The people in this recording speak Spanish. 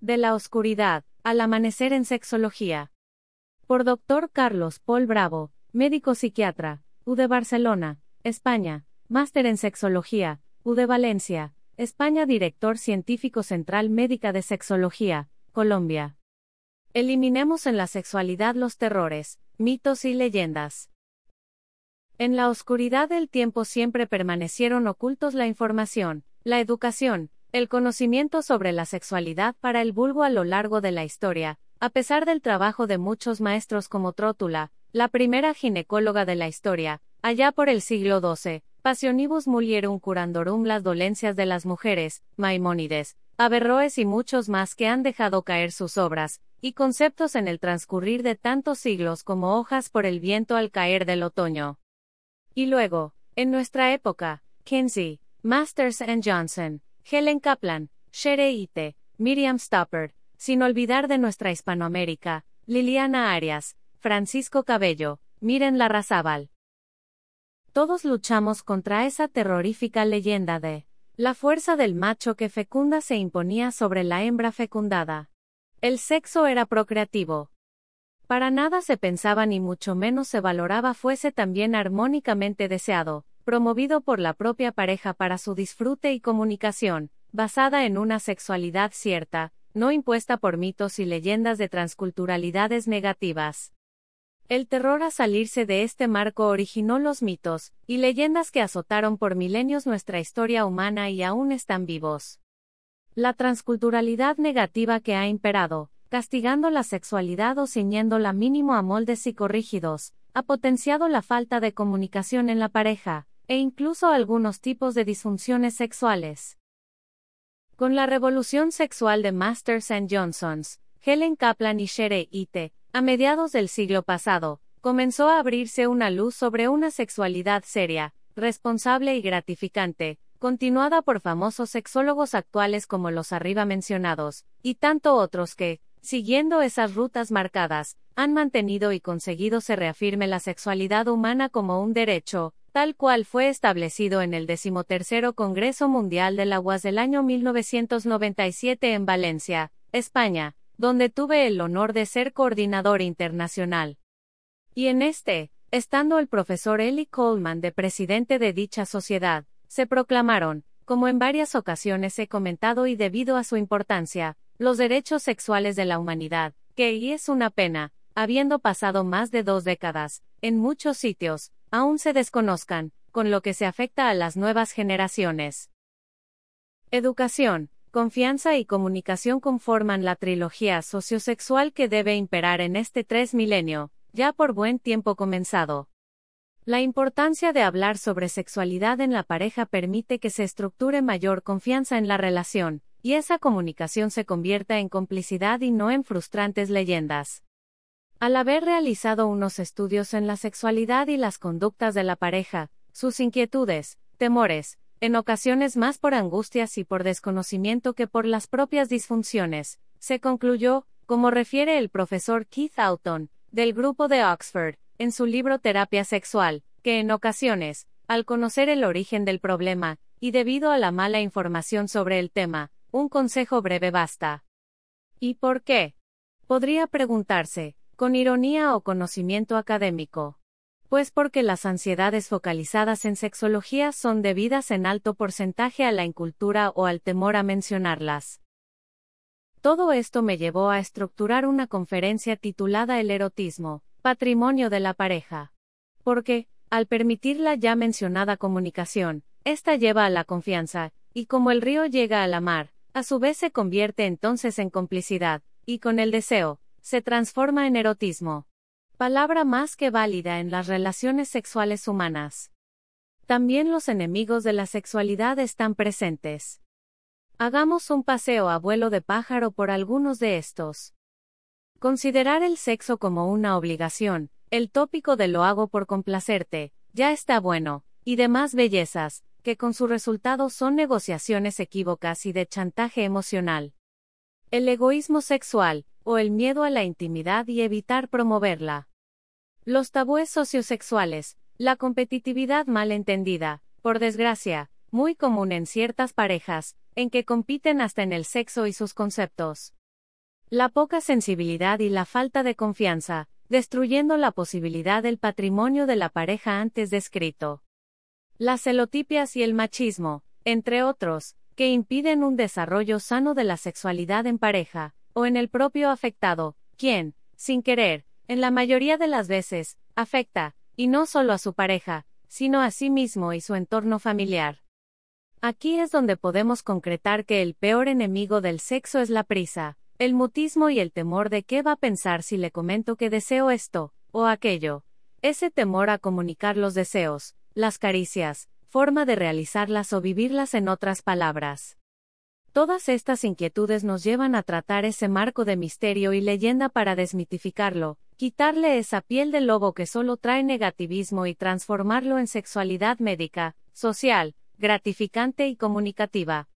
De la oscuridad, al amanecer en sexología. Por Dr. Carlos Paul Bravo, médico psiquiatra, U de Barcelona, España, máster en sexología, U de Valencia, España, director científico central médica de sexología, Colombia. Eliminemos en la sexualidad los terrores, mitos y leyendas. En la oscuridad del tiempo siempre permanecieron ocultos la información, la educación, el conocimiento sobre la sexualidad para el vulgo a lo largo de la historia, a pesar del trabajo de muchos maestros como Trótula, la primera ginecóloga de la historia, allá por el siglo XII, Passionibus mulierum curandorum las dolencias de las mujeres, Maimónides, Averroes y muchos más que han dejado caer sus obras, y conceptos en el transcurrir de tantos siglos como hojas por el viento al caer del otoño. Y luego, en nuestra época, Kinsey, Masters Johnson, Helen Kaplan, Shere Ite, Miriam Stopper, sin olvidar de nuestra Hispanoamérica, Liliana Arias, Francisco Cabello, Miren Larrazábal. Todos luchamos contra esa terrorífica leyenda de la fuerza del macho que fecunda se imponía sobre la hembra fecundada. El sexo era procreativo. Para nada se pensaba ni mucho menos se valoraba fuese también armónicamente deseado, promovido por la propia pareja para su disfrute y comunicación, basada en una sexualidad cierta, no impuesta por mitos y leyendas de transculturalidades negativas. El terror a salirse de este marco originó los mitos y leyendas que azotaron por milenios nuestra historia humana y aún están vivos. La transculturalidad negativa que ha imperado, castigando la sexualidad o ciñéndola mínimo a moldes psicorrígidos, ha potenciado la falta de comunicación en la pareja, e incluso algunos tipos de disfunciones sexuales. Con la revolución sexual de Masters and Johnsons, Helen Kaplan y Shere Ite, a mediados del siglo pasado, comenzó a abrirse una luz sobre una sexualidad seria, responsable y gratificante, continuada por famosos sexólogos actuales como los arriba mencionados, y tanto otros que, siguiendo esas rutas marcadas, han mantenido y conseguido se reafirme la sexualidad humana como un derecho, tal cual fue establecido en el decimotercero Congreso Mundial de la UAS del año 1997 en Valencia, España, donde tuve el honor de ser coordinador internacional. Y en este, estando el profesor Eli Coleman de presidente de dicha sociedad, se proclamaron, como en varias ocasiones he comentado y debido a su importancia, los derechos sexuales de la humanidad, que y es una pena, habiendo pasado más de dos décadas, en muchos sitios, aún se desconozcan, con lo que se afecta a las nuevas generaciones. Educación, confianza y comunicación conforman la trilogía sociosexual que debe imperar en este tres milenio, ya por buen tiempo comenzado. La importancia de hablar sobre sexualidad en la pareja permite que se estructure mayor confianza en la relación, y esa comunicación se convierta en complicidad y no en frustrantes leyendas. Al haber realizado unos estudios en la sexualidad y las conductas de la pareja, sus inquietudes, temores, en ocasiones más por angustias y por desconocimiento que por las propias disfunciones, se concluyó, como refiere el profesor Keith Auton, del grupo de Oxford, en su libro Terapia Sexual, que en ocasiones, al conocer el origen del problema, y debido a la mala información sobre el tema, un consejo breve basta. ¿Y por qué? Podría preguntarse, con ironía o conocimiento académico. Pues porque las ansiedades focalizadas en sexología son debidas en alto porcentaje a la incultura o al temor a mencionarlas. Todo esto me llevó a estructurar una conferencia titulada El erotismo, patrimonio de la pareja. Porque, al permitir la ya mencionada comunicación, esta lleva a la confianza, y como el río llega a la mar, a su vez se convierte entonces en complicidad, y con el deseo, se transforma en erotismo. Palabra más que válida en las relaciones sexuales humanas. También los enemigos de la sexualidad están presentes. Hagamos un paseo a vuelo de pájaro por algunos de estos. Considerar el sexo como una obligación, el tópico de lo hago por complacerte, ya está bueno, y demás bellezas, que con su resultado son negociaciones equívocas y de chantaje emocional. El egoísmo sexual, o el miedo a la intimidad y evitar promoverla. Los tabúes sociosexuales, la competitividad mal entendida, por desgracia, muy común en ciertas parejas, en que compiten hasta en el sexo y sus conceptos. La poca sensibilidad y la falta de confianza, destruyendo la posibilidad del patrimonio de la pareja antes descrito. Las celotipias y el machismo, entre otros, que impiden un desarrollo sano de la sexualidad en pareja, o en el propio afectado, quien, sin querer, en la mayoría de las veces, afecta, y no solo a su pareja, sino a sí mismo y su entorno familiar. Aquí es donde podemos concretar que el peor enemigo del sexo es la prisa, el mutismo y el temor de qué va a pensar si le comento que deseo esto, o aquello. Ese temor a comunicar los deseos, las caricias, forma de realizarlas o vivirlas en otras palabras. Todas estas inquietudes nos llevan a tratar ese marco de misterio y leyenda para desmitificarlo, quitarle esa piel de lobo que solo trae negativismo y transformarlo en sexualidad médica, social, gratificante y comunicativa.